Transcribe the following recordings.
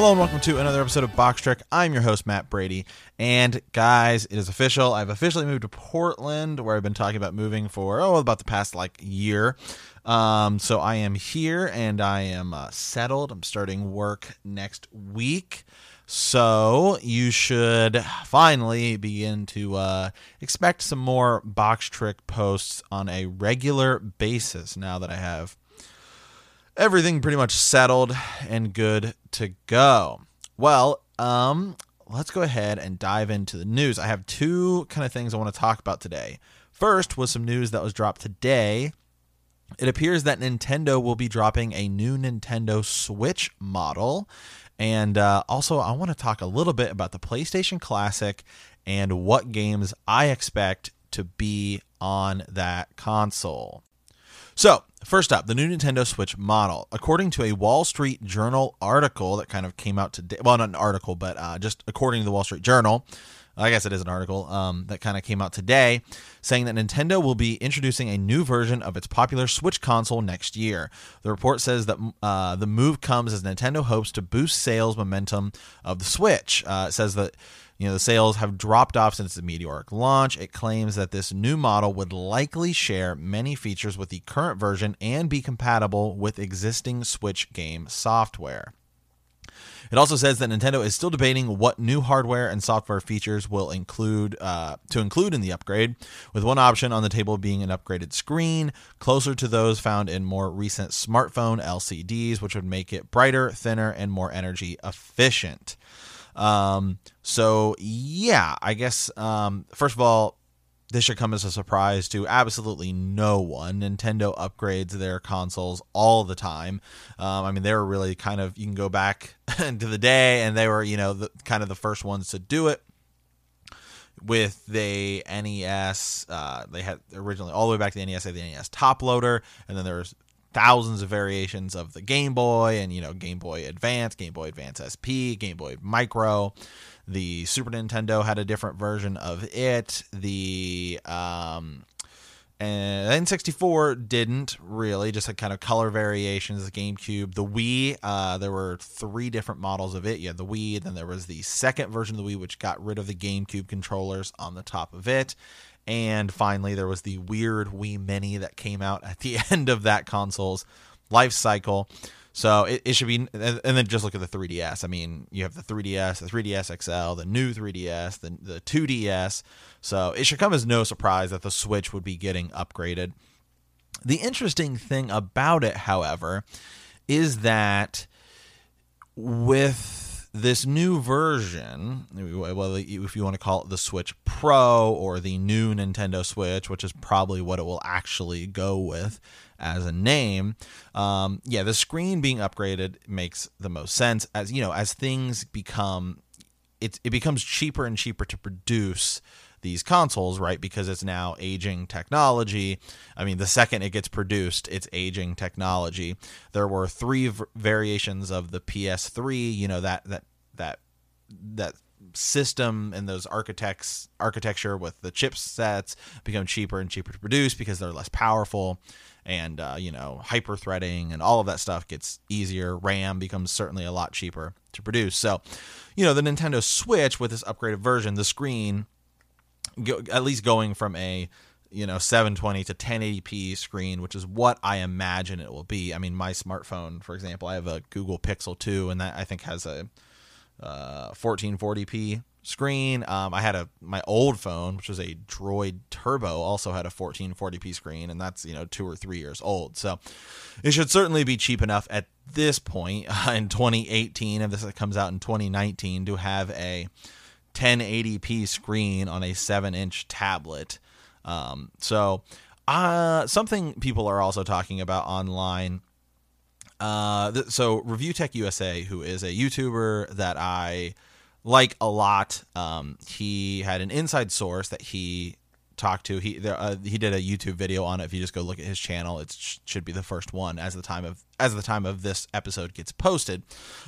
Hello and welcome to another episode of Box Trek. I'm your host Matt Brady, and guys, it is official. I've officially moved to Portland, where I've been talking about moving for oh about the past like year. Um, so I am here and I am uh, settled. I'm starting work next week. So you should finally begin to uh, expect some more box trick posts on a regular basis now that I have everything pretty much settled and good to go. Well, um, let's go ahead and dive into the news. I have two kind of things I want to talk about today. First was some news that was dropped today. It appears that Nintendo will be dropping a new Nintendo Switch model. And uh, also, I want to talk a little bit about the PlayStation Classic and what games I expect to be on that console. So, first up, the new Nintendo Switch model. According to a Wall Street Journal article that kind of came out today, well, not an article, but uh, just according to the Wall Street Journal, I guess it is an article um, that kind of came out today saying that Nintendo will be introducing a new version of its popular Switch console next year. The report says that uh, the move comes as Nintendo hopes to boost sales momentum of the Switch. Uh, it says that you know, the sales have dropped off since the meteoric launch. It claims that this new model would likely share many features with the current version and be compatible with existing Switch game software. It also says that Nintendo is still debating what new hardware and software features will include uh, to include in the upgrade, with one option on the table being an upgraded screen closer to those found in more recent smartphone LCDs, which would make it brighter, thinner, and more energy efficient. Um, so yeah, I guess um, first of all, this should come as a surprise to absolutely no one. Nintendo upgrades their consoles all the time. Um, I mean, they were really kind of you can go back to the day, and they were you know the, kind of the first ones to do it with the NES. Uh, they had originally all the way back to the NES, they had the NES top loader, and then there was thousands of variations of the Game Boy and you know Game Boy Advance, Game Boy Advance SP, Game Boy Micro. The Super Nintendo had a different version of it. The um, and N64 didn't really, just had kind of color variations. The GameCube, the Wii, uh, there were three different models of it. You had the Wii, then there was the second version of the Wii, which got rid of the GameCube controllers on the top of it. And finally, there was the weird Wii Mini that came out at the end of that console's life cycle. So it, it should be, and then just look at the 3DS. I mean, you have the 3DS, the 3DS XL, the new 3DS, the, the 2DS. So it should come as no surprise that the Switch would be getting upgraded. The interesting thing about it, however, is that with this new version, well, if you want to call it the Switch Pro or the new Nintendo Switch, which is probably what it will actually go with as a name, um, yeah, the screen being upgraded makes the most sense. As you know, as things become, it it becomes cheaper and cheaper to produce these consoles, right? Because it's now aging technology. I mean, the second it gets produced, it's aging technology. There were three v- variations of the PS3. You know that that that that system and those architects architecture with the chipsets become cheaper and cheaper to produce because they're less powerful and uh, you know hyper threading and all of that stuff gets easier. Ram becomes certainly a lot cheaper to produce. So you know the nintendo switch with this upgraded version the screen go, at least going from a you know 720 to 1080p screen which is what i imagine it will be. I mean my smartphone for example i have a google pixel 2 and that i think has a uh, 1440p screen. Um, I had a my old phone, which was a Droid Turbo, also had a 1440p screen, and that's you know two or three years old. So it should certainly be cheap enough at this point uh, in 2018, if this comes out in 2019, to have a 1080p screen on a seven-inch tablet. Um, so uh, something people are also talking about online. Uh, th- so Review Tech USA, who is a YouTuber that I like a lot. Um, he had an inside source that he talked to. He there, uh, he did a YouTube video on it. If you just go look at his channel, it sh- should be the first one as the time of as the time of this episode gets posted.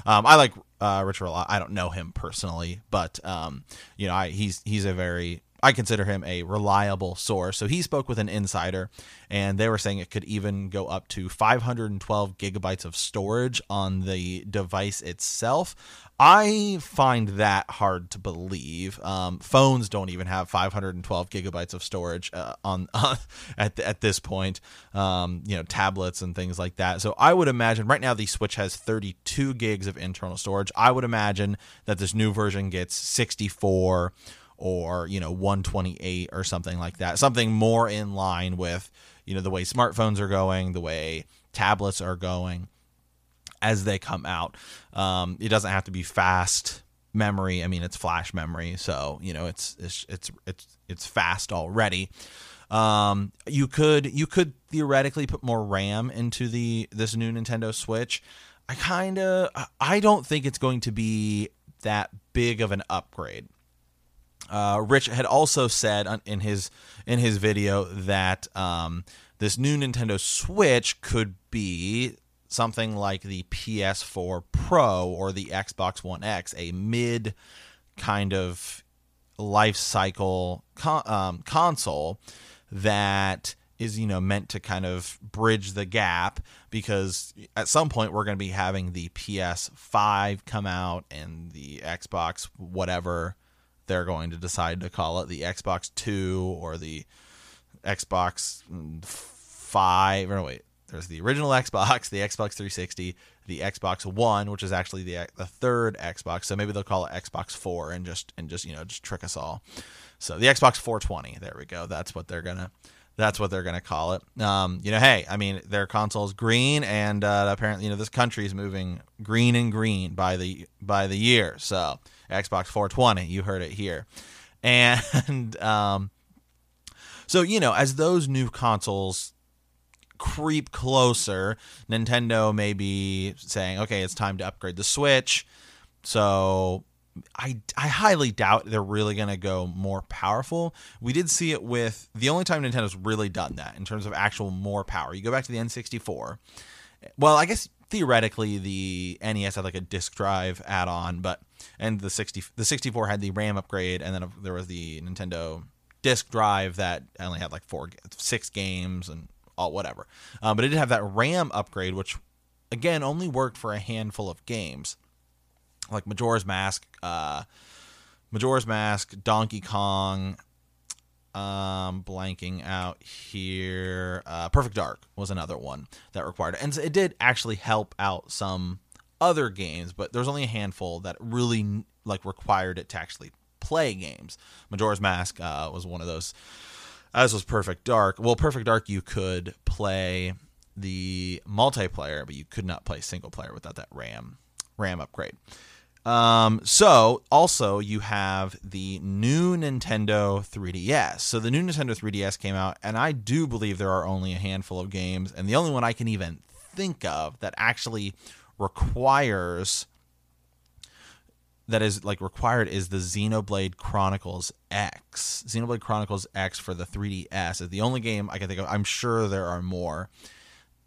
Um, I like uh, Richard a lot. I don't know him personally, but um, you know, I, he's he's a very I consider him a reliable source. So he spoke with an insider, and they were saying it could even go up to 512 gigabytes of storage on the device itself. I find that hard to believe. Um, phones don't even have 512 gigabytes of storage uh, on uh, at at this point. Um, you know, tablets and things like that. So I would imagine right now the Switch has 32 gigs of internal storage. I would imagine that this new version gets 64 or you know 128 or something like that something more in line with you know the way smartphones are going the way tablets are going as they come out. Um, it doesn't have to be fast memory. I mean it's flash memory so you know it's it's it's it's, it's fast already. Um, you could you could theoretically put more ram into the this new nintendo switch. I kind of i don't think it's going to be that big of an upgrade. Uh, Rich had also said in his in his video that um, this new Nintendo Switch could be something like the PS4 Pro or the Xbox One X, a mid kind of life cycle con- um, console that is you know meant to kind of bridge the gap because at some point we're going to be having the PS5 come out and the Xbox whatever they're going to decide to call it the Xbox 2 or the Xbox 5 or no, wait there's the original Xbox, the Xbox 360, the Xbox One, which is actually the the third Xbox. So maybe they'll call it Xbox 4 and just and just you know just trick us all. So the Xbox 420, there we go. That's what they're gonna that's what they're gonna call it. Um, you know, hey, I mean their console's green, and uh, apparently you know this country is moving green and green by the by the year. So Xbox 420, you heard it here, and um, so you know as those new consoles creep closer, Nintendo may be saying, okay, it's time to upgrade the Switch. So I, I highly doubt they're really going to go more powerful. We did see it with the only time Nintendo's really done that in terms of actual more power. You go back to the N64. Well, I guess theoretically the NES had like a disk drive add-on, but and the 60 the 64 had the RAM upgrade and then there was the Nintendo disk drive that only had like four six games and all whatever. Um, but it did have that RAM upgrade, which again only worked for a handful of games, like Majora's Mask, uh, Majora's Mask, Donkey Kong. Um, blanking out here. Uh, Perfect Dark was another one that required it, and it did actually help out some other games, but there's only a handful that really like required it to actually play games. Majora's Mask uh, was one of those as was Perfect Dark. Well, Perfect Dark, you could play the multiplayer, but you could not play single player without that RAM RAM upgrade. Um, so also you have the new Nintendo 3DS. So the new Nintendo 3DS came out, and I do believe there are only a handful of games, and the only one I can even think of that actually requires that is like required is the Xenoblade Chronicles X. Xenoblade Chronicles X for the 3DS is the only game I can think of. I'm sure there are more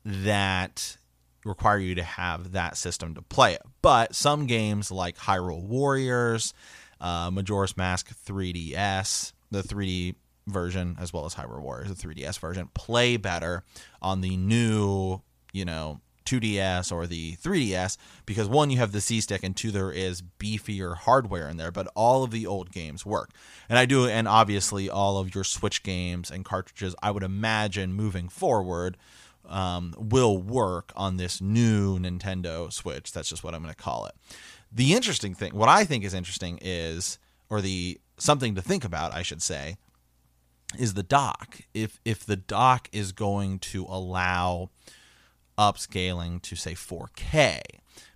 that require you to have that system to play it. But some games like Hyrule Warriors, uh, Majora's Mask 3DS, the 3D version, as well as Hyrule Warriors, the 3DS version, play better on the new, you know, 2DS or the 3DS because one, you have the C stick, and two, there is beefier hardware in there, but all of the old games work. And I do, and obviously, all of your Switch games and cartridges, I would imagine moving forward, um, will work on this new Nintendo Switch. That's just what I'm going to call it. The interesting thing, what I think is interesting is, or the something to think about, I should say, is the dock. If if the dock is going to allow upscaling to say 4K,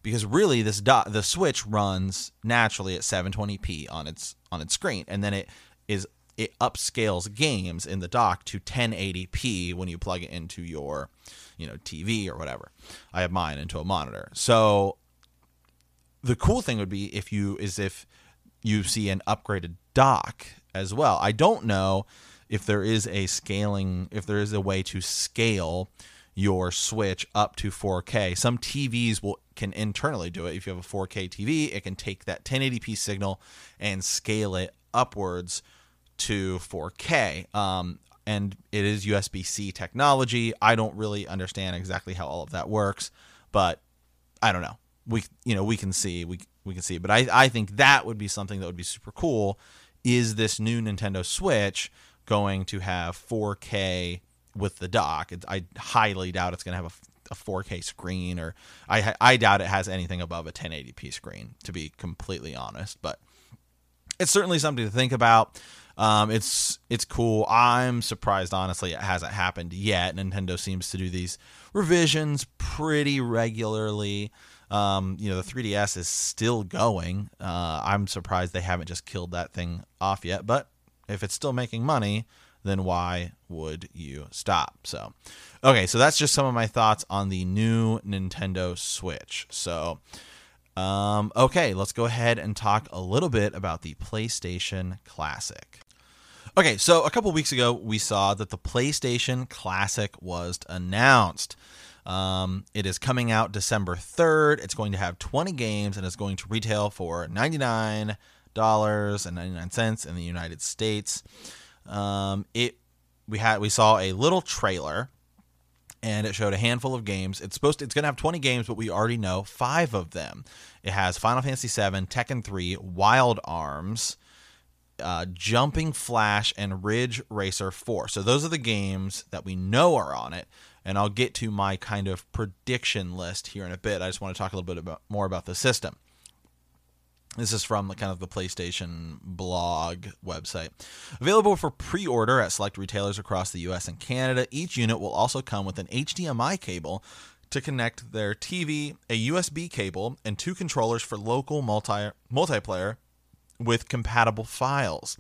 because really this dock, the Switch runs naturally at 720p on its on its screen, and then it is it upscales games in the dock to 1080p when you plug it into your you know TV or whatever. I have mine into a monitor. So the cool thing would be if you is if you see an upgraded dock as well. I don't know if there is a scaling if there is a way to scale your switch up to 4K. Some TVs will can internally do it. If you have a 4K TV, it can take that 1080p signal and scale it upwards to 4K. Um, and it is USB C technology. I don't really understand exactly how all of that works, but I don't know. We you know we can see we we can see, but I I think that would be something that would be super cool. Is this new Nintendo Switch going to have 4K with the dock? It, I highly doubt it's going to have a, a 4K screen, or I I doubt it has anything above a 1080p screen. To be completely honest, but it's certainly something to think about. Um, it's it's cool. I'm surprised, honestly, it hasn't happened yet. Nintendo seems to do these revisions pretty regularly. Um, you know, the 3DS is still going. Uh, I'm surprised they haven't just killed that thing off yet. But if it's still making money, then why would you stop? So, okay, so that's just some of my thoughts on the new Nintendo Switch. So, um, okay, let's go ahead and talk a little bit about the PlayStation Classic. Okay, so a couple weeks ago, we saw that the PlayStation Classic was announced. Um, it is coming out December 3rd. It's going to have 20 games and it's going to retail for $99.99 in the United States. Um, it we had we saw a little trailer and it showed a handful of games. It's supposed to, it's going to have 20 games, but we already know 5 of them. It has Final Fantasy 7, Tekken 3, Wild Arms, uh, Jumping Flash, and Ridge Racer 4. So those are the games that we know are on it. And I'll get to my kind of prediction list here in a bit. I just want to talk a little bit about, more about the system. This is from the kind of the PlayStation blog website. Available for pre-order at select retailers across the US and Canada. Each unit will also come with an HDMI cable to connect their TV, a USB cable, and two controllers for local multi multiplayer with compatible files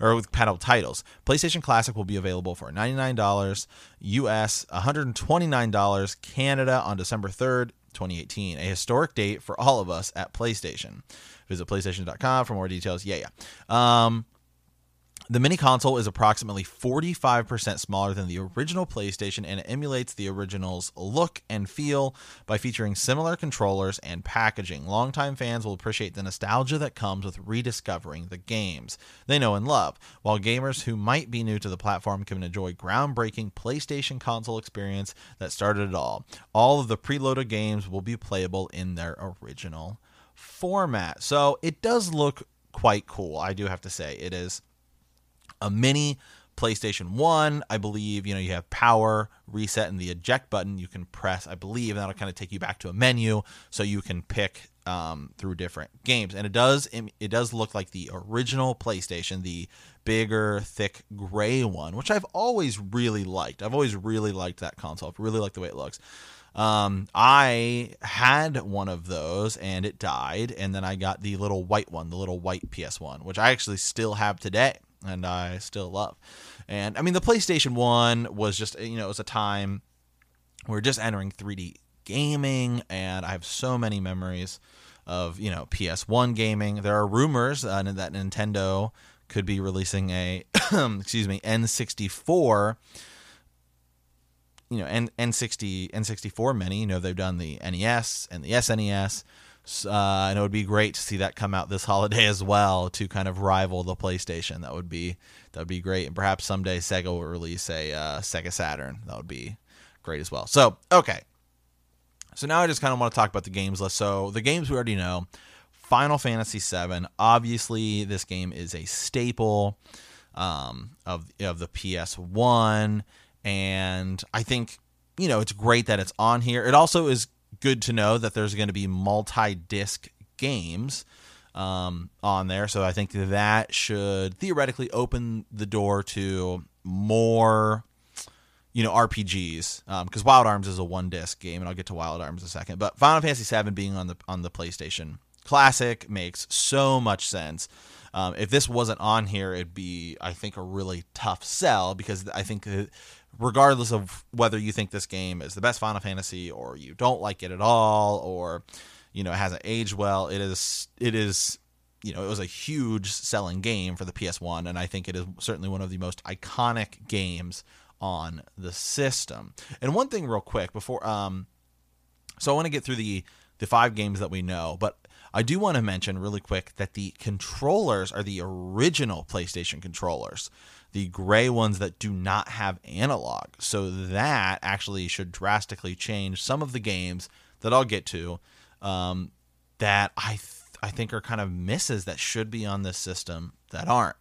or with compatible titles. PlayStation Classic will be available for $99 US, $129 Canada on December 3rd, 2018, a historic date for all of us at PlayStation. Visit PlayStation.com for more details. Yeah, yeah. Um, the mini console is approximately 45% smaller than the original PlayStation and it emulates the original's look and feel by featuring similar controllers and packaging. Longtime fans will appreciate the nostalgia that comes with rediscovering the games they know and love, while gamers who might be new to the platform can enjoy groundbreaking PlayStation console experience that started it all. All of the preloaded games will be playable in their original format. So it does look quite cool. I do have to say it is a mini PlayStation 1. I believe, you know, you have power, reset, and the eject button you can press, I believe, and that'll kind of take you back to a menu so you can pick um, through different games. And it does it does look like the original PlayStation, the bigger, thick gray one, which I've always really liked. I've always really liked that console. I've really like the way it looks. Um, I had one of those and it died, and then I got the little white one, the little white PS1, which I actually still have today and I still love. And I mean, the PlayStation 1 was just, you know, it was a time we are just entering 3D gaming, and I have so many memories of, you know, PS1 gaming. There are rumors uh, that Nintendo could be releasing a, excuse me, N64 you know N N60 N64 mini. You know they've done the NES and the SNES. Uh, and it would be great to see that come out this holiday as well to kind of rival the PlayStation. That would be that would be great, and perhaps someday Sega will release a uh, Sega Saturn. That would be great as well. So okay, so now I just kind of want to talk about the games list. So the games we already know: Final Fantasy VII. Obviously, this game is a staple um, of of the PS One, and I think you know it's great that it's on here. It also is good to know that there's going to be multi-disc games um, on there. So I think that should theoretically open the door to more, you know, RPGs. Because um, Wild Arms is a one disc game, and I'll get to Wild Arms in a second. But Final Fantasy VII being on the on the PlayStation Classic makes so much sense. Um, if this wasn't on here, it'd be, I think, a really tough sell because I think, regardless of whether you think this game is the best Final Fantasy or you don't like it at all, or you know, it hasn't aged well. It is it is you know, it was a huge selling game for the PS1 and I think it is certainly one of the most iconic games on the system. And one thing real quick before um so I want to get through the the five games that we know, but I do want to mention really quick that the controllers are the original PlayStation controllers, the gray ones that do not have analog. So that actually should drastically change some of the games that I'll get to um, that I th- I think are kind of misses that should be on this system that aren't.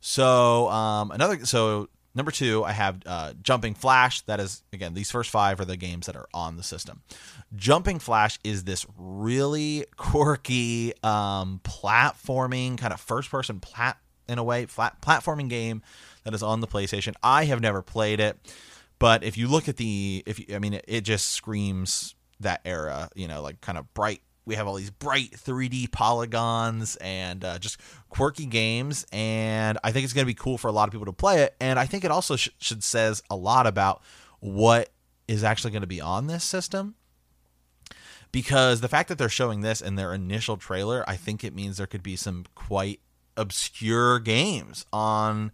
So um, another so number two I have uh, Jumping Flash. That is again these first five are the games that are on the system. Jumping Flash is this really quirky um, platforming kind of first person plat in a way flat platforming game that is on the PlayStation. I have never played it, but if you look at the if you, I mean it, it just screams that era, you know, like kind of bright. We have all these bright 3D polygons and uh, just quirky games, and I think it's going to be cool for a lot of people to play it. And I think it also sh- should says a lot about what is actually going to be on this system because the fact that they're showing this in their initial trailer, I think it means there could be some quite obscure games on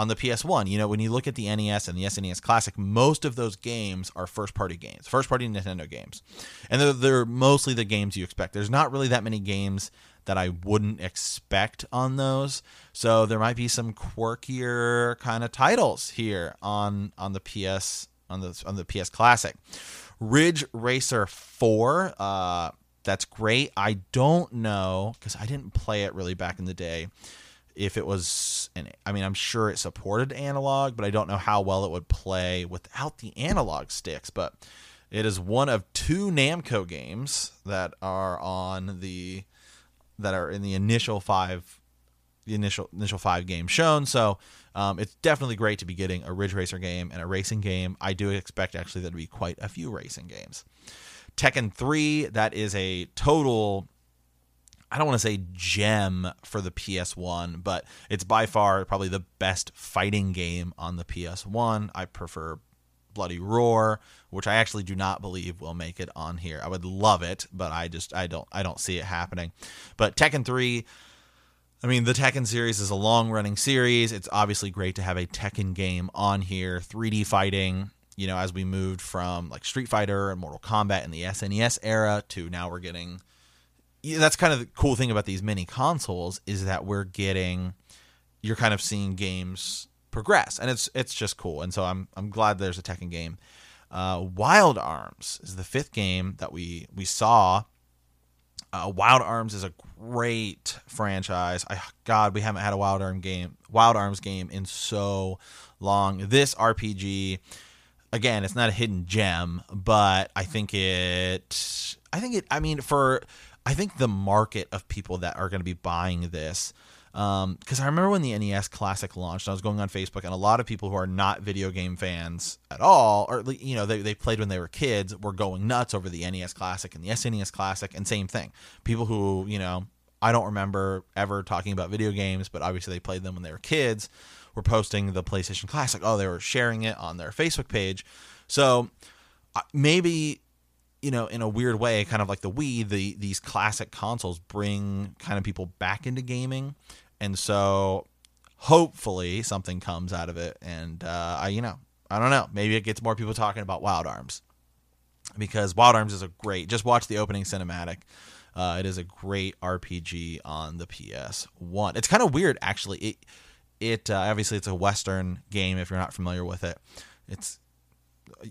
on the PS1. You know, when you look at the NES and the SNES Classic, most of those games are first party games, first party Nintendo games. And they're, they're mostly the games you expect. There's not really that many games that I wouldn't expect on those. So there might be some quirkier kind of titles here on on the PS on the on the PS Classic. Ridge Racer 4 uh that's great. I don't know cuz I didn't play it really back in the day if it was an I mean I'm sure it supported analog, but I don't know how well it would play without the analog sticks, but it is one of two Namco games that are on the that are in the initial 5 the initial initial 5 games shown. So um, it's definitely great to be getting a Ridge Racer game and a racing game. I do expect actually there to be quite a few racing games. Tekken 3, that is a total I don't want to say gem for the PS1, but it's by far probably the best fighting game on the PS1. I prefer Bloody Roar, which I actually do not believe will make it on here. I would love it, but I just I don't I don't see it happening. But Tekken 3 I mean, the Tekken series is a long running series. It's obviously great to have a Tekken game on here. 3D fighting, you know, as we moved from like Street Fighter and Mortal Kombat in the SNES era to now we're getting that's kind of the cool thing about these mini consoles is that we're getting you're kind of seeing games progress and it's it's just cool. And so i'm i'm glad there's a tekken game. Uh, wild arms is the fifth game that we we saw. Uh, wild arms is a great franchise. I god we haven't had a wild arm game wild arms game in so long. This rpg again it's not a hidden gem but i think it i think it i mean for I think the market of people that are going to be buying this because um, I remember when the NES Classic launched, I was going on Facebook, and a lot of people who are not video game fans at all, or you know, they, they played when they were kids, were going nuts over the NES Classic and the SNES Classic, and same thing. People who you know, I don't remember ever talking about video games, but obviously they played them when they were kids, were posting the PlayStation Classic. Oh, they were sharing it on their Facebook page. So uh, maybe you know, in a weird way, kind of like the Wii, the these classic consoles bring kind of people back into gaming, and so hopefully something comes out of it. And uh, I, you know, I don't know, maybe it gets more people talking about Wild Arms because Wild Arms is a great. Just watch the opening cinematic. Uh, it is a great RPG on the PS One. It's kind of weird, actually. It it uh, obviously it's a Western game. If you're not familiar with it, it's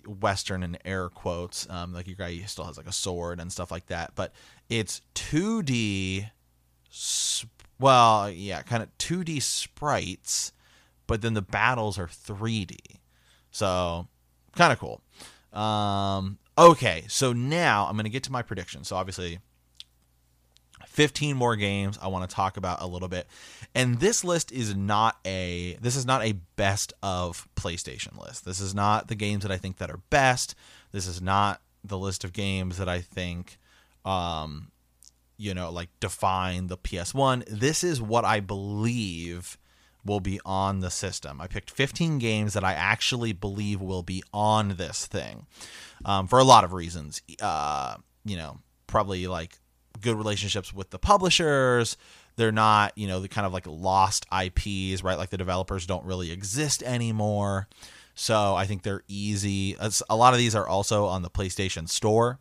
western in air quotes um, like your guy still has like a sword and stuff like that but it's 2d well yeah kind of 2d sprites but then the battles are 3d so kind of cool. Um, okay so now i'm going to get to my prediction. So obviously 15 more games I want to talk about a little bit. And this list is not a this is not a best of PlayStation list. This is not the games that I think that are best. This is not the list of games that I think um you know like define the PS1. This is what I believe will be on the system. I picked 15 games that I actually believe will be on this thing um, for a lot of reasons. Uh, you know, probably like good relationships with the publishers. They're not, you know, the kind of like lost IPs, right? Like the developers don't really exist anymore. So I think they're easy. A lot of these are also on the PlayStation Store.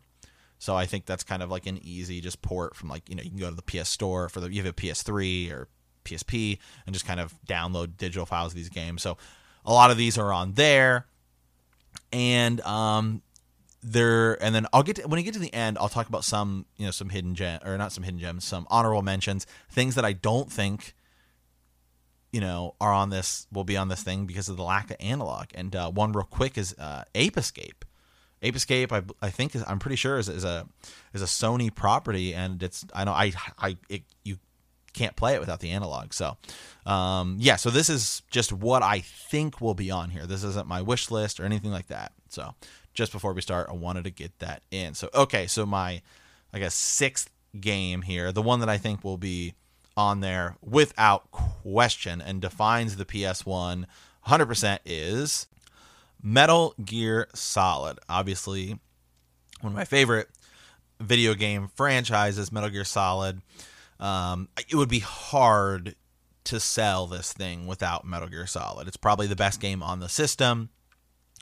So I think that's kind of like an easy just port from like, you know, you can go to the PS Store for the you have a PS3 or PSP and just kind of download digital files of these games. So a lot of these are on there. And um there and then I'll get to, when I get to the end, I'll talk about some, you know, some hidden gem or not some hidden gems, some honorable mentions, things that I don't think you know are on this will be on this thing because of the lack of analog. And uh, one real quick is uh, Ape Escape. Ape Escape, I, I think is, I'm pretty sure is, is a is a Sony property, and it's I know I I it, you can't play it without the analog. So, um, yeah, so this is just what I think will be on here. This isn't my wish list or anything like that. So, just before we start, I wanted to get that in. So, okay, so my, I guess, sixth game here, the one that I think will be on there without question and defines the PS1 100% is Metal Gear Solid. Obviously, one of my favorite video game franchises, Metal Gear Solid. Um, it would be hard to sell this thing without Metal Gear Solid. It's probably the best game on the system.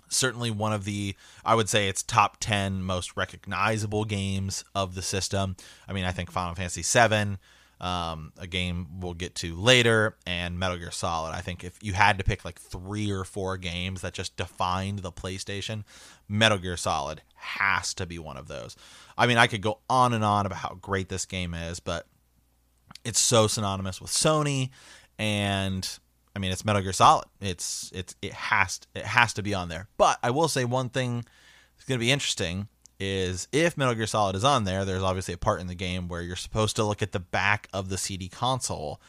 Certainly one of the, I would say it's top 10 most recognizable games of the system. I mean, I think Final Fantasy VII, um, a game we'll get to later, and Metal Gear Solid. I think if you had to pick like three or four games that just defined the PlayStation, Metal Gear Solid has to be one of those. I mean, I could go on and on about how great this game is, but it's so synonymous with Sony, and I mean it's Metal Gear Solid. It's it's it has it has to be on there. But I will say one thing that's going to be interesting is if Metal Gear Solid is on there, there's obviously a part in the game where you're supposed to look at the back of the CD console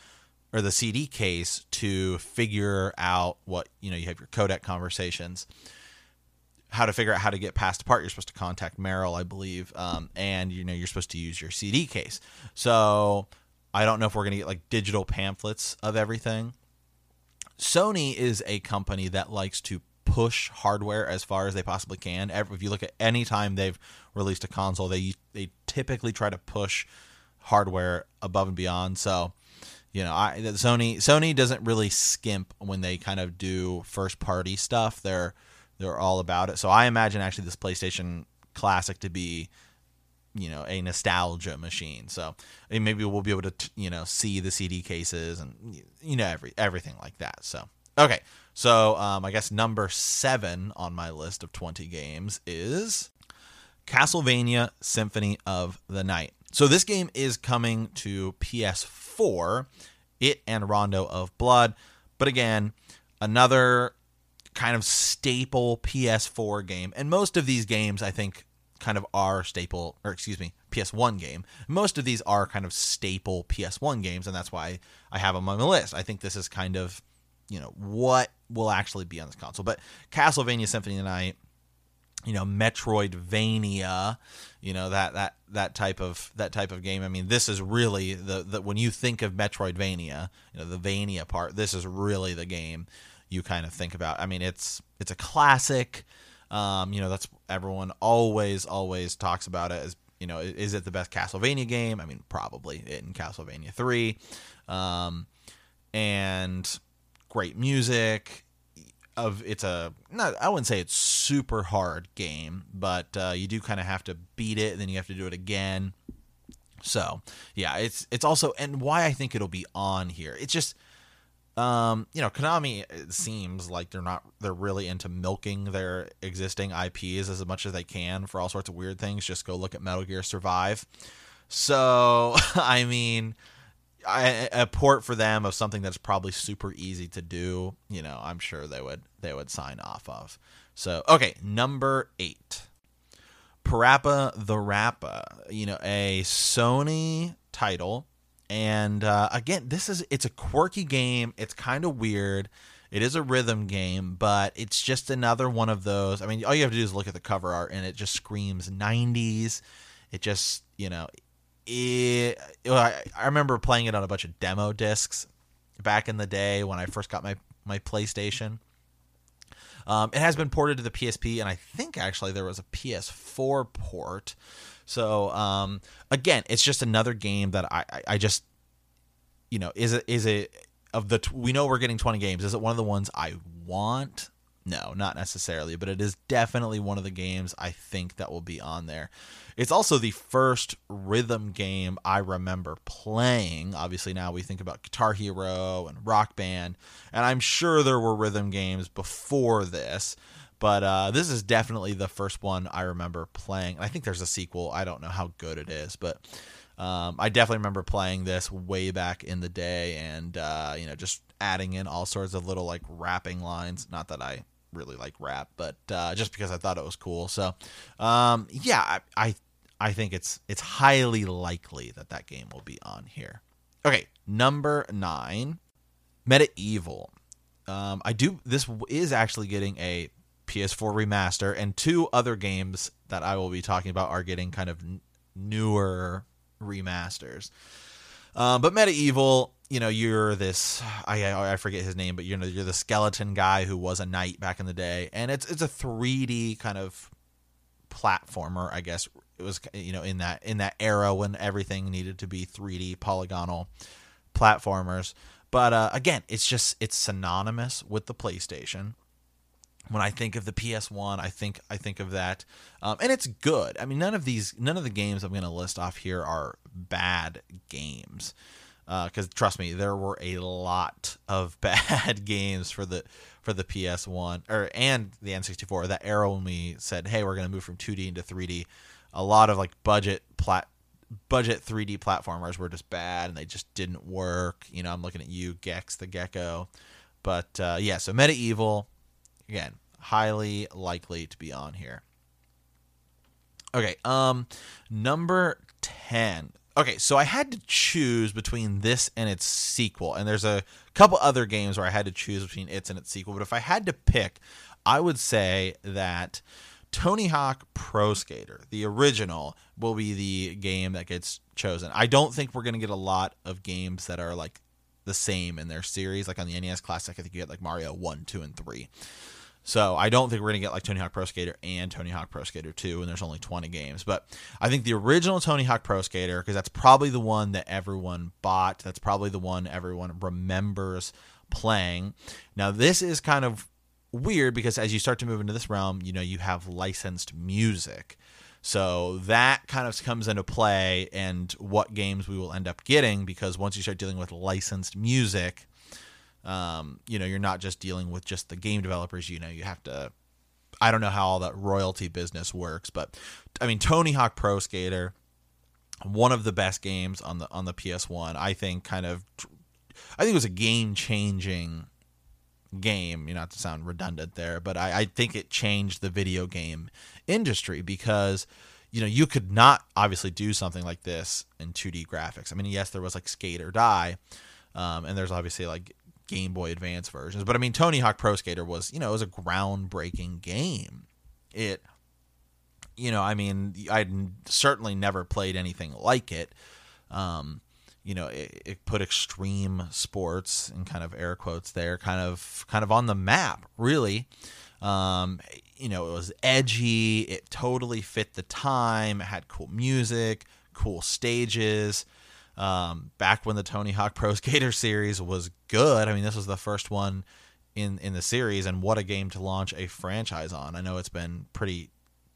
or the CD case to figure out what you know. You have your codec conversations, how to figure out how to get past a part. You're supposed to contact Meryl, I believe, um, and you know you're supposed to use your CD case. So I don't know if we're going to get like digital pamphlets of everything. Sony is a company that likes to push hardware as far as they possibly can. If you look at any time they've released a console, they they typically try to push hardware above and beyond. So, you know, I Sony Sony doesn't really skimp when they kind of do first party stuff. They're they're all about it. So I imagine actually this PlayStation Classic to be you know a nostalgia machine. So maybe we'll be able to you know see the cd cases and you know every everything like that. So okay. So um, i guess number seven on my list of 20 games is castlevania symphony of the night. So this game is coming to ps4 it and rondo of blood. But again another kind of staple ps4 game. And most of these games i think kind of are staple, or excuse me, PS1 game. Most of these are kind of staple PS1 games, and that's why I have them on the list. I think this is kind of, you know, what will actually be on this console. But Castlevania Symphony of the Night, you know, Metroidvania, you know that that that type of that type of game. I mean, this is really the the when you think of Metroidvania, you know, the Vania part. This is really the game you kind of think about. I mean, it's it's a classic um, you know, that's everyone always always talks about it as you know, is it the best Castlevania game? I mean, probably in Castlevania three, um, and great music. Of it's a not I wouldn't say it's super hard game, but uh, you do kind of have to beat it, and then you have to do it again. So yeah, it's it's also and why I think it'll be on here. It's just um, you know, Konami it seems like they're not they're really into milking their existing IPs as much as they can for all sorts of weird things. Just go look at Metal Gear Survive. So, I mean, I, a port for them of something that's probably super easy to do, you know, I'm sure they would they would sign off of. So, okay, number 8. PaRappa the Rapper, you know, a Sony title. And uh, again, this is it's a quirky game. It's kind of weird. It is a rhythm game, but it's just another one of those. I mean, all you have to do is look at the cover art, and it just screams '90s. It just, you know, it, I, I remember playing it on a bunch of demo discs back in the day when I first got my my PlayStation. Um, it has been ported to the PSP, and I think actually there was a PS4 port. So um, again, it's just another game that I, I, I just you know is it is it of the we know we're getting 20 games. Is it one of the ones I want? No, not necessarily, but it is definitely one of the games I think that will be on there. It's also the first rhythm game I remember playing. Obviously, now we think about Guitar Hero and Rock Band, and I'm sure there were rhythm games before this, but uh, this is definitely the first one I remember playing. I think there's a sequel. I don't know how good it is, but um, I definitely remember playing this way back in the day, and uh, you know, just adding in all sorts of little like rapping lines. Not that I really like rap, but uh, just because I thought it was cool. So, um, yeah, I, I I think it's it's highly likely that that game will be on here. Okay, number nine, MediEvil. Um, I do. This is actually getting a PS4 remaster, and two other games that I will be talking about are getting kind of newer remasters. Um, but MediEvil, you know, you're this I I forget his name, but you know, you're the skeleton guy who was a knight back in the day, and it's it's a 3D kind of platformer, I guess. It was you know in that in that era when everything needed to be 3D polygonal platformers. But uh, again, it's just it's synonymous with the PlayStation when I think of the PS1, I think I think of that, um, and it's good. I mean, none of these, none of the games I'm going to list off here are bad games, because uh, trust me, there were a lot of bad games for the for the PS1 or and the N64. That era when we said, "Hey, we're going to move from 2D into 3D," a lot of like budget plat budget 3D platformers were just bad and they just didn't work. You know, I'm looking at you, Gex the Gecko, but uh, yeah. So MediEvil again, highly likely to be on here. Okay, um number 10. Okay, so I had to choose between this and its sequel, and there's a couple other games where I had to choose between its and its sequel, but if I had to pick, I would say that Tony Hawk Pro Skater, the original, will be the game that gets chosen. I don't think we're going to get a lot of games that are like the same in their series. Like on the NES Classic, I think you get like Mario 1, 2, and 3. So I don't think we're gonna get like Tony Hawk Pro Skater and Tony Hawk Pro Skater 2, and there's only 20 games. But I think the original Tony Hawk Pro Skater, because that's probably the one that everyone bought. That's probably the one everyone remembers playing. Now this is kind of weird because as you start to move into this realm, you know you have licensed music. So that kind of comes into play and what games we will end up getting because once you start dealing with licensed music, um, you know, you're not just dealing with just the game developers. You know, you have to. I don't know how all that royalty business works, but I mean, Tony Hawk Pro Skater, one of the best games on the on the PS1. I think kind of, I think it was a game changing game. You know, not to sound redundant there, but I, I think it changed the video game industry because you know you could not obviously do something like this in 2D graphics. I mean, yes, there was like Skate or Die, um, and there's obviously like Game Boy Advance versions. But I mean, Tony Hawk Pro Skater was, you know, it was a groundbreaking game. It, you know, I mean, I'd certainly never played anything like it. Um, you know, it, it, put extreme sports and kind of air quotes there, kind of, kind of on the map, really. Um, you know, it was edgy. It totally fit the time. It had cool music, cool stages. Um, back when the Tony Hawk Pro Skater series was good, I mean, this was the first one in in the series, and what a game to launch a franchise on. I know it's been pretty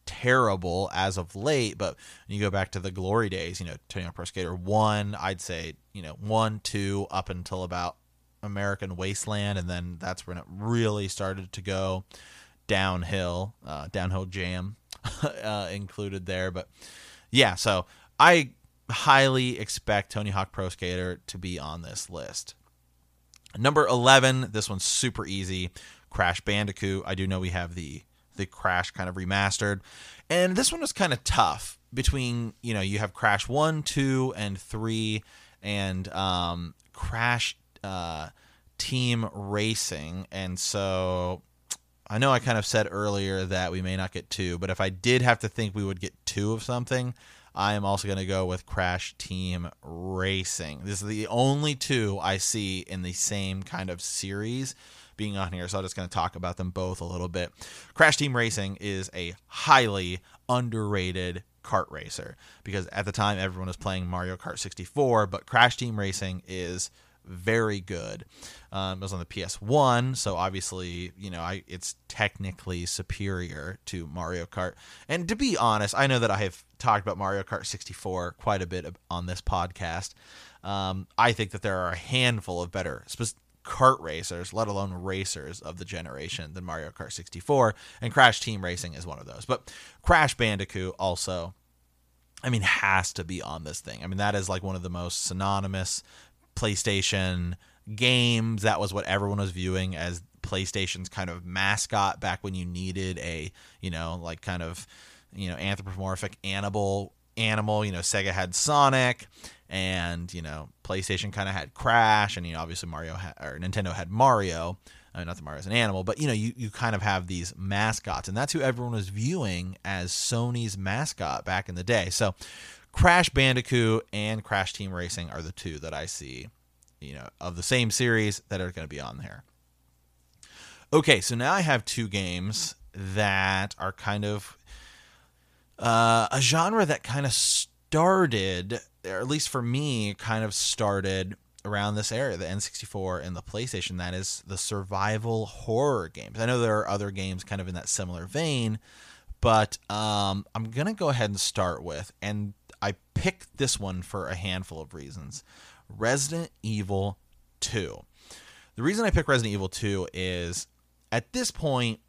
terrible as of late, but you go back to the glory days, you know, Tony Hawk Pro Skater one, I'd say, you know, one, two, up until about American Wasteland, and then that's when it really started to go downhill. Uh, downhill jam uh, included there, but yeah, so I highly expect Tony Hawk Pro Skater to be on this list. Number 11, this one's super easy. Crash Bandicoot. I do know we have the the Crash kind of remastered. And this one was kind of tough between, you know, you have Crash 1, 2, and 3, and um, Crash uh, Team Racing. And so I know I kind of said earlier that we may not get two, but if I did have to think we would get two of something, I am also going to go with Crash Team Racing. This is the only two I see in the same kind of series being on here, so I'm just going to talk about them both a little bit. Crash Team Racing is a highly underrated kart racer because at the time everyone was playing Mario Kart 64, but Crash Team Racing is very good. Um, it was on the PS1, so obviously, you know, I, it's technically superior to Mario Kart. And to be honest, I know that I have talked about Mario Kart 64 quite a bit on this podcast. Um, I think that there are a handful of better sp- kart racers, let alone racers of the generation than Mario Kart 64, and Crash Team Racing is one of those. But Crash Bandicoot also, I mean, has to be on this thing. I mean, that is like one of the most synonymous PlayStation games. That was what everyone was viewing as PlayStation's kind of mascot back when you needed a, you know, like kind of, you know, anthropomorphic animal animal. You know, Sega had Sonic, and you know, PlayStation kind of had Crash, and you know, obviously Mario had, or Nintendo had Mario. I mean, not that Mario's an animal, but you know, you, you kind of have these mascots, and that's who everyone was viewing as Sony's mascot back in the day. So, Crash Bandicoot and Crash Team Racing are the two that I see, you know, of the same series that are going to be on there. Okay, so now I have two games that are kind of uh, a genre that kind of started, or at least for me, kind of started around this area, the N64 and the PlayStation. That is the survival horror games. I know there are other games kind of in that similar vein, but um, I'm gonna go ahead and start with, and I picked this one for a handful of reasons. Resident Evil 2. The reason I picked Resident Evil 2 is at this point,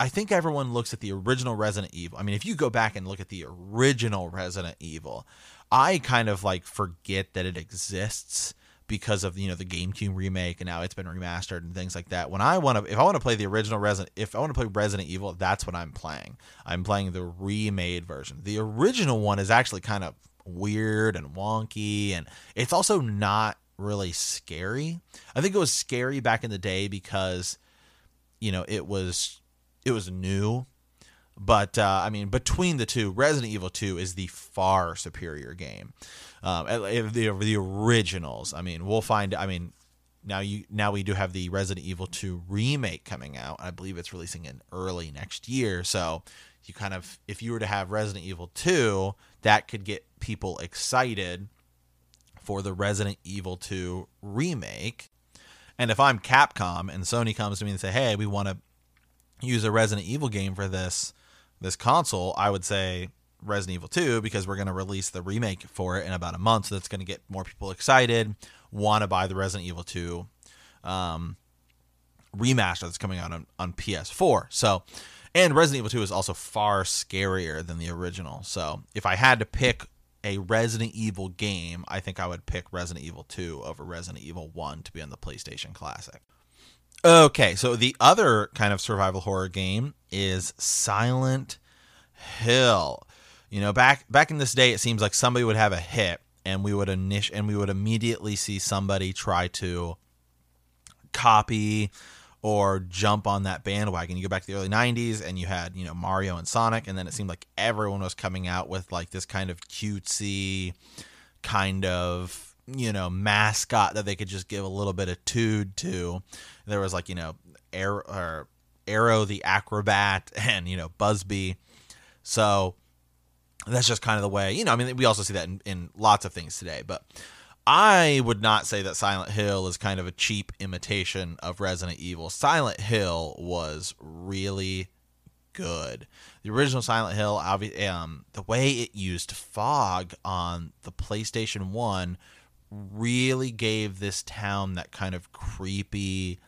I think everyone looks at the original Resident Evil. I mean, if you go back and look at the original Resident Evil, I kind of like forget that it exists because of you know the GameCube remake and now it's been remastered and things like that. When I want to, if I want to play the original Resident, if I want to play Resident Evil, that's what I'm playing. I'm playing the remade version. The original one is actually kind of weird and wonky, and it's also not really scary. I think it was scary back in the day because you know it was it was new. But uh, I mean, between the two, Resident Evil 2 is the far superior game. Um, the the originals. I mean, we'll find. I mean, now you now we do have the Resident Evil 2 remake coming out. I believe it's releasing in early next year. So you kind of, if you were to have Resident Evil 2, that could get people excited for the Resident Evil 2 remake. And if I'm Capcom and Sony comes to me and say, "Hey, we want to use a Resident Evil game for this this console, I would say Resident Evil 2 because we're going to release the remake for it in about a month. So that's going to get more people excited, want to buy the Resident Evil 2 um, remaster that's coming out on, on PS4. So, and Resident Evil 2 is also far scarier than the original. So, if I had to pick a Resident Evil game, I think I would pick Resident Evil 2 over Resident Evil 1 to be on the PlayStation Classic. Okay, so the other kind of survival horror game is Silent Hill. You know, back back in this day, it seems like somebody would have a hit, and we would init- and we would immediately see somebody try to copy or jump on that bandwagon. You go back to the early '90s, and you had you know Mario and Sonic, and then it seemed like everyone was coming out with like this kind of cutesy, kind of you know mascot that they could just give a little bit of tood to. There was like you know Arrow, Aero the acrobat and you know Bubsy. So that's just kind of the way you know. I mean, we also see that in, in lots of things today, but. I would not say that Silent Hill is kind of a cheap imitation of Resident Evil. Silent Hill was really good. The original Silent Hill, um, the way it used fog on the PlayStation 1 really gave this town that kind of creepy,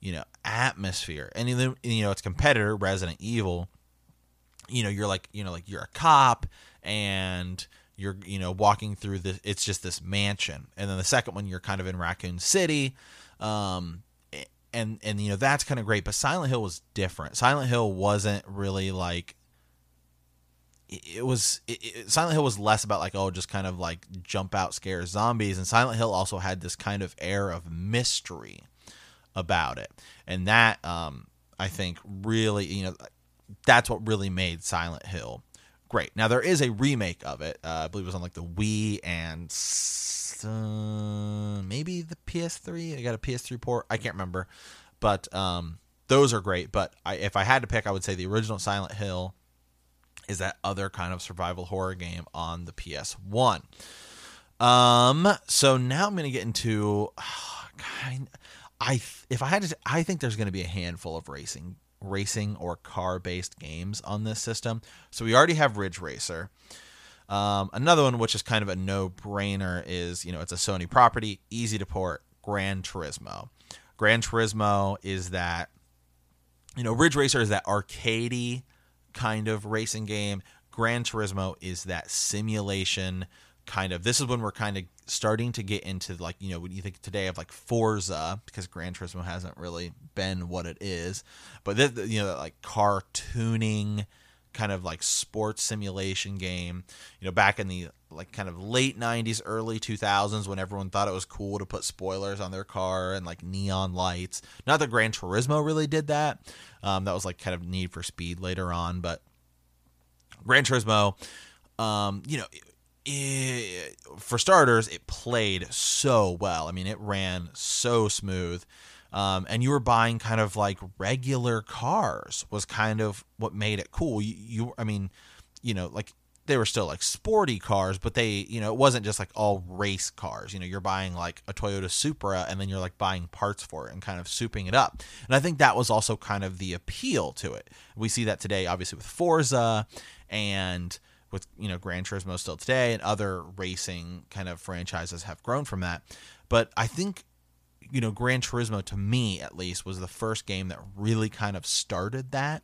you know, atmosphere. And you know, its competitor, Resident Evil, you know, you're like, you know, like you're a cop and you're, you know, walking through the it's just this mansion. And then the second one you're kind of in Raccoon City. Um and and you know that's kind of great. But Silent Hill was different. Silent Hill wasn't really like it was it, it, Silent Hill was less about like oh just kind of like jump out scare zombies and Silent Hill also had this kind of air of mystery about it and that um I think really you know that's what really made Silent Hill great. Now there is a remake of it. Uh, I believe it was on like the Wii and uh, maybe the PS3 I got a PS3 port. I can't remember. But um those are great. But I, if I had to pick I would say the original Silent Hill is that other kind of survival horror game on the PS1. Um, so now I'm going to get into kind I if I had to I think there's going to be a handful of racing racing or car based games on this system. So we already have Ridge Racer. Um, another one which is kind of a no brainer is you know it's a Sony property, easy to port, Gran Turismo. Gran Turismo is that you know Ridge Racer is that arcadey kind of racing game. Gran Turismo is that simulation kind of. This is when we're kind of starting to get into like you know when you think today of like Forza because Gran Turismo hasn't really been what it is, but this, you know like car tuning kind of like sports simulation game. You know back in the like kind of late 90s early 2000s when everyone thought it was cool to put spoilers on their car and like neon lights not that gran turismo really did that um, that was like kind of need for speed later on but gran turismo um, you know it, for starters it played so well i mean it ran so smooth um, and you were buying kind of like regular cars was kind of what made it cool you, you i mean you know like they were still like sporty cars, but they, you know, it wasn't just like all race cars. You know, you're buying like a Toyota Supra and then you're like buying parts for it and kind of souping it up. And I think that was also kind of the appeal to it. We see that today, obviously, with Forza and with, you know, Gran Turismo still today and other racing kind of franchises have grown from that. But I think, you know, Gran Turismo, to me at least, was the first game that really kind of started that.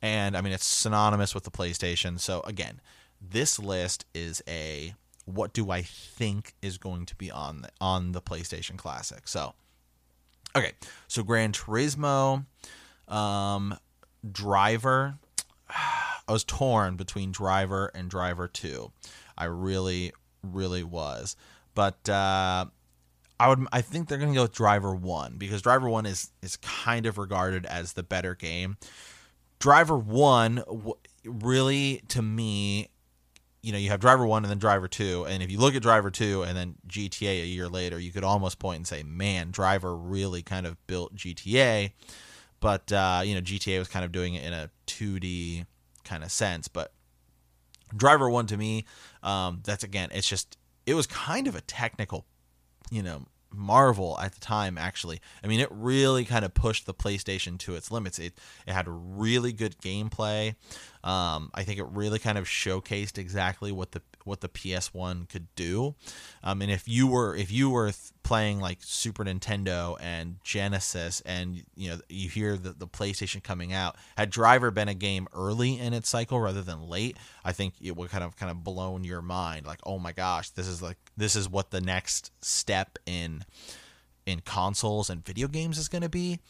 And I mean, it's synonymous with the PlayStation. So again, this list is a what do I think is going to be on the, on the PlayStation Classic. So, okay, so Gran Turismo, um, Driver. I was torn between Driver and Driver Two. I really, really was, but uh, I would. I think they're to go with Driver One because Driver One is is kind of regarded as the better game. Driver One really, to me, you know you have driver one and then driver two and if you look at driver two and then gta a year later you could almost point and say man driver really kind of built gta but uh, you know gta was kind of doing it in a 2d kind of sense but driver one to me um, that's again it's just it was kind of a technical you know marvel at the time actually. I mean it really kind of pushed the playstation to its limits. It, it had really good gameplay. Um, I think it really kind of showcased exactly what the what the PS1 could do. Um, and if you were if you were playing like Super Nintendo and Genesis, and you know you hear the, the PlayStation coming out, had Driver been a game early in its cycle rather than late, I think it would kind of kind of blown your mind. Like, oh my gosh, this is like this is what the next step in in consoles and video games is going to be.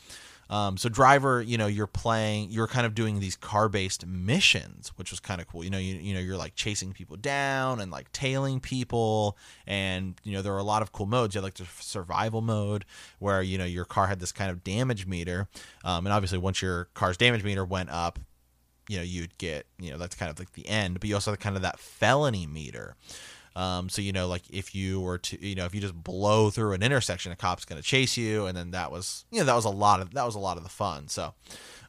Um, so driver, you know, you're playing, you're kind of doing these car-based missions, which was kind of cool. You know, you, you know, you're like chasing people down and like tailing people, and you know, there are a lot of cool modes. You had like the survival mode where you know your car had this kind of damage meter, um, and obviously once your car's damage meter went up, you know, you'd get, you know, that's kind of like the end. But you also have kind of that felony meter. Um, so you know, like if you were to, you know, if you just blow through an intersection, a cop's going to chase you, and then that was, you know, that was a lot of that was a lot of the fun. So,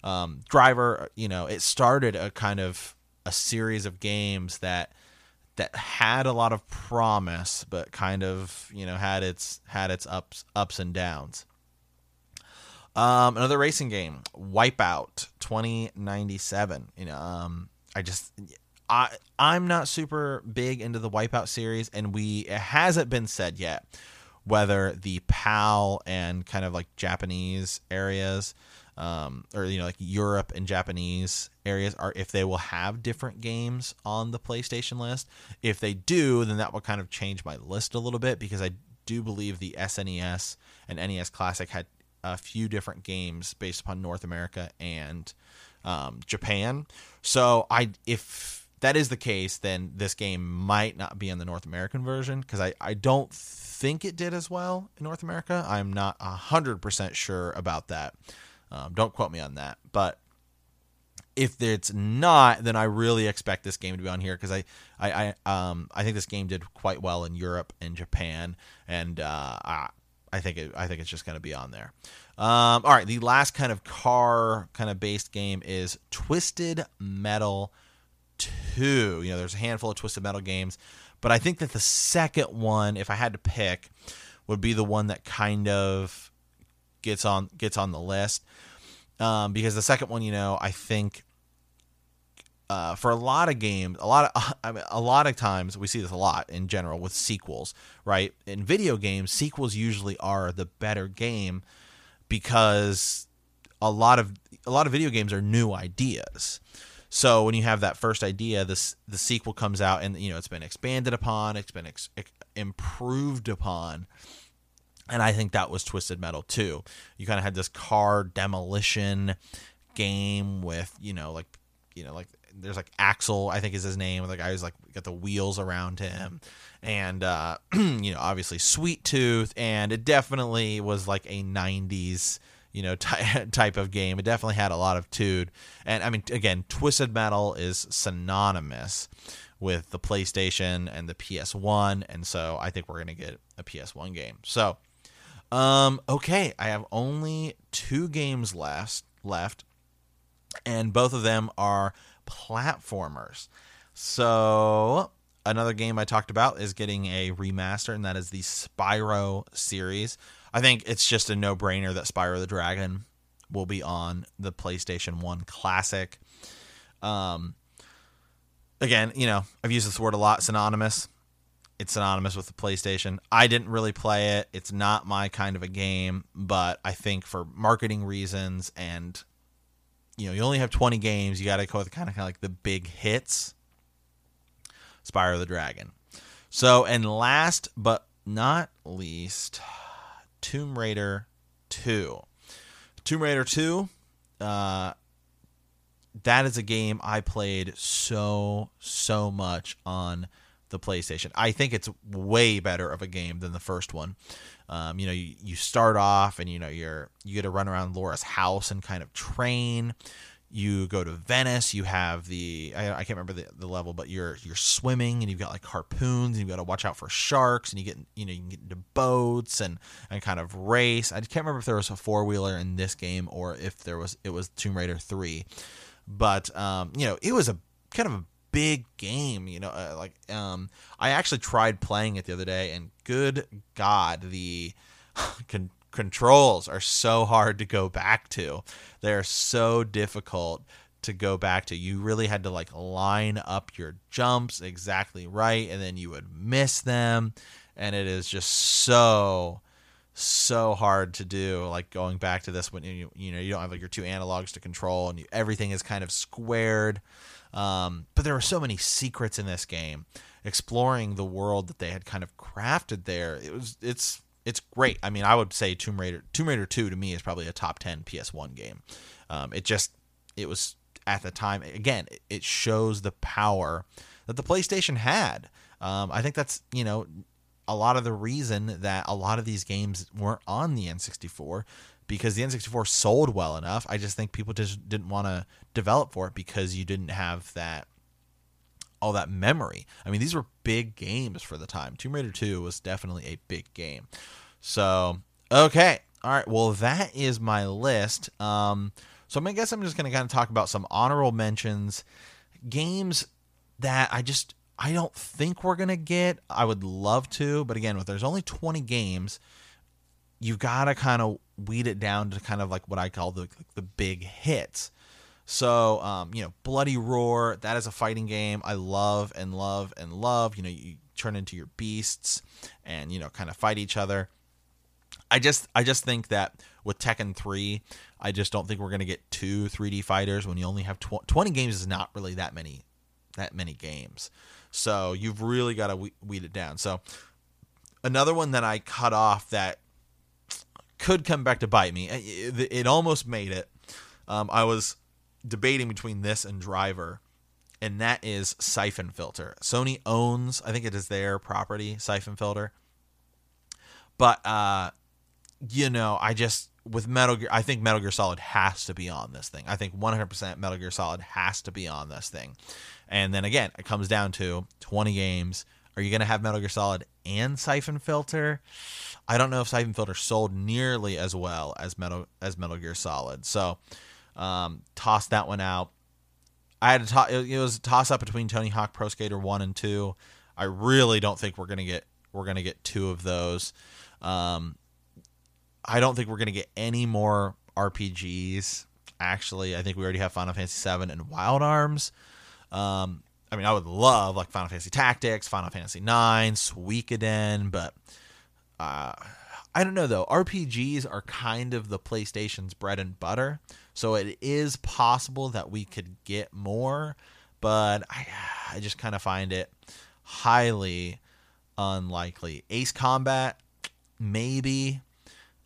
um, Driver, you know, it started a kind of a series of games that that had a lot of promise, but kind of, you know, had its had its ups ups and downs. Um, another racing game, Wipeout 2097. You know, um, I just I I'm not super big into the Wipeout series, and we it hasn't been said yet whether the PAL and kind of like Japanese areas, um, or you know like Europe and Japanese areas are if they will have different games on the PlayStation list. If they do, then that will kind of change my list a little bit because I do believe the SNES and NES Classic had a few different games based upon North America and um, Japan. So I if that is the case, then this game might not be in the North American version because I, I don't think it did as well in North America. I'm not hundred percent sure about that. Um, don't quote me on that, but if it's not, then I really expect this game to be on here because I, I, I, um, I think this game did quite well in Europe and Japan, and uh, I, I think it, I think it's just going to be on there. Um, all right, the last kind of car kind of based game is Twisted Metal Two. You know, there's a handful of Twisted Metal games, but I think that the second one, if I had to pick, would be the one that kind of gets on gets on the list. Um, because the second one, you know, I think uh, for a lot of games, a lot of I mean, a lot of times we see this a lot in general with sequels, right? In video games, sequels usually are the better game because a lot of a lot of video games are new ideas. So when you have that first idea, this the sequel comes out and you know it's been expanded upon, it's been ex- improved upon. And I think that was Twisted Metal too. You kind of had this car demolition game with, you know, like you know, like there's like Axel, I think is his name. The guy who's like got the wheels around him, and uh, you know, obviously Sweet Tooth, and it definitely was like a '90s you know ty- type of game. It definitely had a lot of tude, and I mean, again, Twisted Metal is synonymous with the PlayStation and the PS1, and so I think we're gonna get a PS1 game. So, um, okay, I have only two games left left, and both of them are platformers. So another game I talked about is getting a remaster, and that is the Spyro series. I think it's just a no brainer that Spyro the Dragon will be on the PlayStation 1 Classic. Um, again, you know, I've used this word a lot synonymous. It's synonymous with the PlayStation. I didn't really play it. It's not my kind of a game, but I think for marketing reasons and you know, you only have 20 games, you got to go with kind of, kind of like the big hits. Spyro the Dragon. So, and last but not least, Tomb Raider 2. Tomb Raider 2, uh, that is a game I played so, so much on the PlayStation. I think it's way better of a game than the first one. Um, you know, you, you start off and you know you're you get to run around Laura's house and kind of train. You go to Venice. You have the I, I can't remember the, the level, but you're you're swimming and you've got like harpoons and you've got to watch out for sharks and you get you know you can get into boats and and kind of race. I can't remember if there was a four wheeler in this game or if there was it was Tomb Raider three, but um, you know it was a kind of a big game you know uh, like um i actually tried playing it the other day and good god the con- controls are so hard to go back to. They're so difficult to go back to. You really had to like line up your jumps exactly right and then you would miss them and it is just so so hard to do like going back to this when you you know you don't have like your two analogs to control and you, everything is kind of squared. Um, but there were so many secrets in this game, exploring the world that they had kind of crafted there. It was it's it's great. I mean, I would say Tomb Raider Tomb Raider Two to me is probably a top ten PS1 game. Um, it just it was at the time again. It shows the power that the PlayStation had. Um, I think that's you know a lot of the reason that a lot of these games weren't on the N64 because the N64 sold well enough. I just think people just didn't want to develop for it because you didn't have that all that memory. I mean, these were big games for the time. Tomb Raider 2 was definitely a big game. So, okay. All right. Well, that is my list. Um, so I guess I'm just going to kind of talk about some honorable mentions, games that I just I don't think we're going to get. I would love to, but again, there's only 20 games, you got to kind of weed it down to kind of like what I call the the big hits. So, um, you know, Bloody Roar, that is a fighting game I love and love and love. You know, you turn into your beasts and, you know, kind of fight each other. I just I just think that with Tekken 3, I just don't think we're going to get two 3D fighters when you only have tw- 20 games is not really that many that many games. So, you've really got to weed it down. So, another one that I cut off that could come back to bite me. It, it almost made it. Um, I was debating between this and Driver, and that is Siphon Filter. Sony owns, I think it is their property, Siphon Filter. But uh, you know, I just with Metal Gear, I think Metal Gear Solid has to be on this thing. I think 100% Metal Gear Solid has to be on this thing. And then again, it comes down to 20 games. Are you going to have Metal Gear Solid and Siphon Filter? I don't know if Siphon Filter sold nearly as well as Metal as Metal Gear Solid. So, um, toss that one out. I had to toss. It was a toss up between Tony Hawk Pro Skater one and two. I really don't think we're gonna get we're gonna get two of those. Um, I don't think we're gonna get any more RPGs. Actually, I think we already have Final Fantasy VII and Wild Arms. Um, I mean, I would love like Final Fantasy Tactics, Final Fantasy Nine, Suikoden, but uh, I don't know though. RPGs are kind of the PlayStation's bread and butter, so it is possible that we could get more, but I, I just kind of find it highly unlikely. Ace Combat, maybe.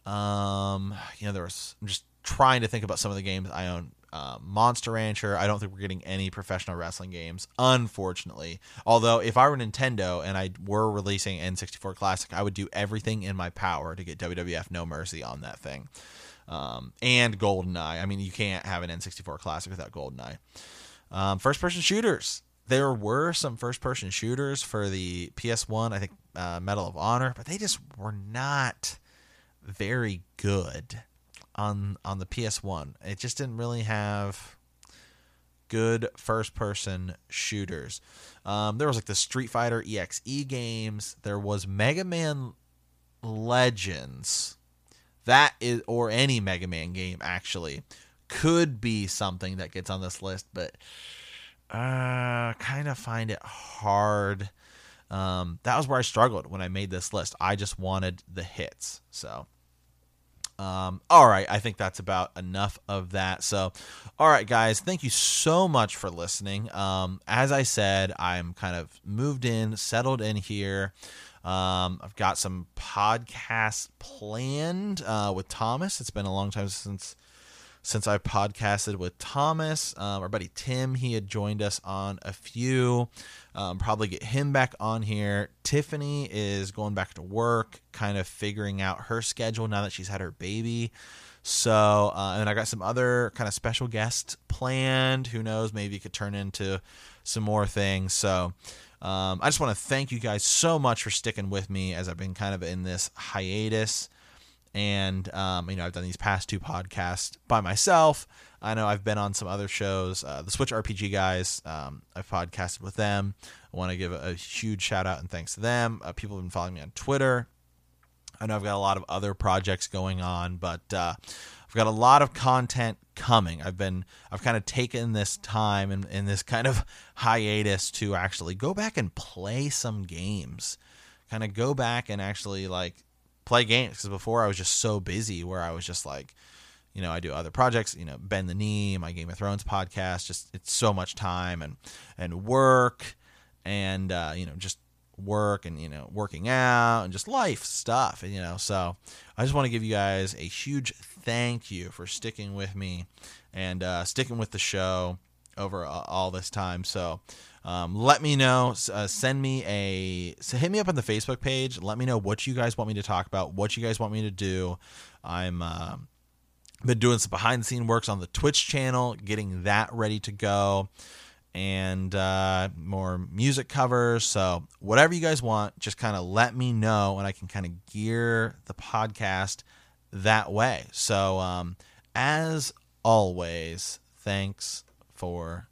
Um, you know, there was. I'm just trying to think about some of the games I own. Uh, Monster Rancher. I don't think we're getting any professional wrestling games, unfortunately. Although, if I were Nintendo and I were releasing N64 Classic, I would do everything in my power to get WWF No Mercy on that thing. Um, and GoldenEye. I mean, you can't have an N64 Classic without GoldenEye. Um, first person shooters. There were some first person shooters for the PS1, I think uh, Medal of Honor, but they just were not very good on on the PS1. It just didn't really have good first person shooters. Um, there was like the Street Fighter EXE games. There was Mega Man Legends. That is or any Mega Man game actually could be something that gets on this list, but uh kind of find it hard. Um, that was where I struggled when I made this list. I just wanted the hits. So um, all right, I think that's about enough of that. So, all right, guys, thank you so much for listening. Um, as I said, I'm kind of moved in, settled in here. Um, I've got some podcasts planned uh, with Thomas. It's been a long time since since I podcasted with Thomas. Um, our buddy Tim, he had joined us on a few. Um, probably get him back on here. Tiffany is going back to work, kind of figuring out her schedule now that she's had her baby. So, uh, and I got some other kind of special guests planned. Who knows? Maybe it could turn into some more things. So, um, I just want to thank you guys so much for sticking with me as I've been kind of in this hiatus. And, um, you know, I've done these past two podcasts by myself. I know I've been on some other shows. Uh, the Switch RPG guys, um, I've podcasted with them. I want to give a, a, huge shout out and thanks to them. Uh, people have been following me on Twitter. I know I've got a lot of other projects going on, but uh, I've got a lot of content coming. I've been I've kind of taken this time and in, in this kind of hiatus to actually go back and play some games. Kind of go back and actually like play games because before I was just so busy where I was just like you know, I do other projects, you know, Bend the Knee, my Game of Thrones podcast, just it's so much time and and work and uh, you know, just work and you know, working out and just life stuff, and you know, so I just want to give you guys a huge thank you for sticking with me and uh, sticking with the show over uh, all this time. So um, let me know. Uh, send me a so hit me up on the Facebook page. Let me know what you guys want me to talk about, what you guys want me to do. I'm uh, been doing some behind the scene works on the Twitch channel, getting that ready to go, and uh, more music covers. So, whatever you guys want, just kind of let me know, and I can kind of gear the podcast that way. So, um, as always, thanks for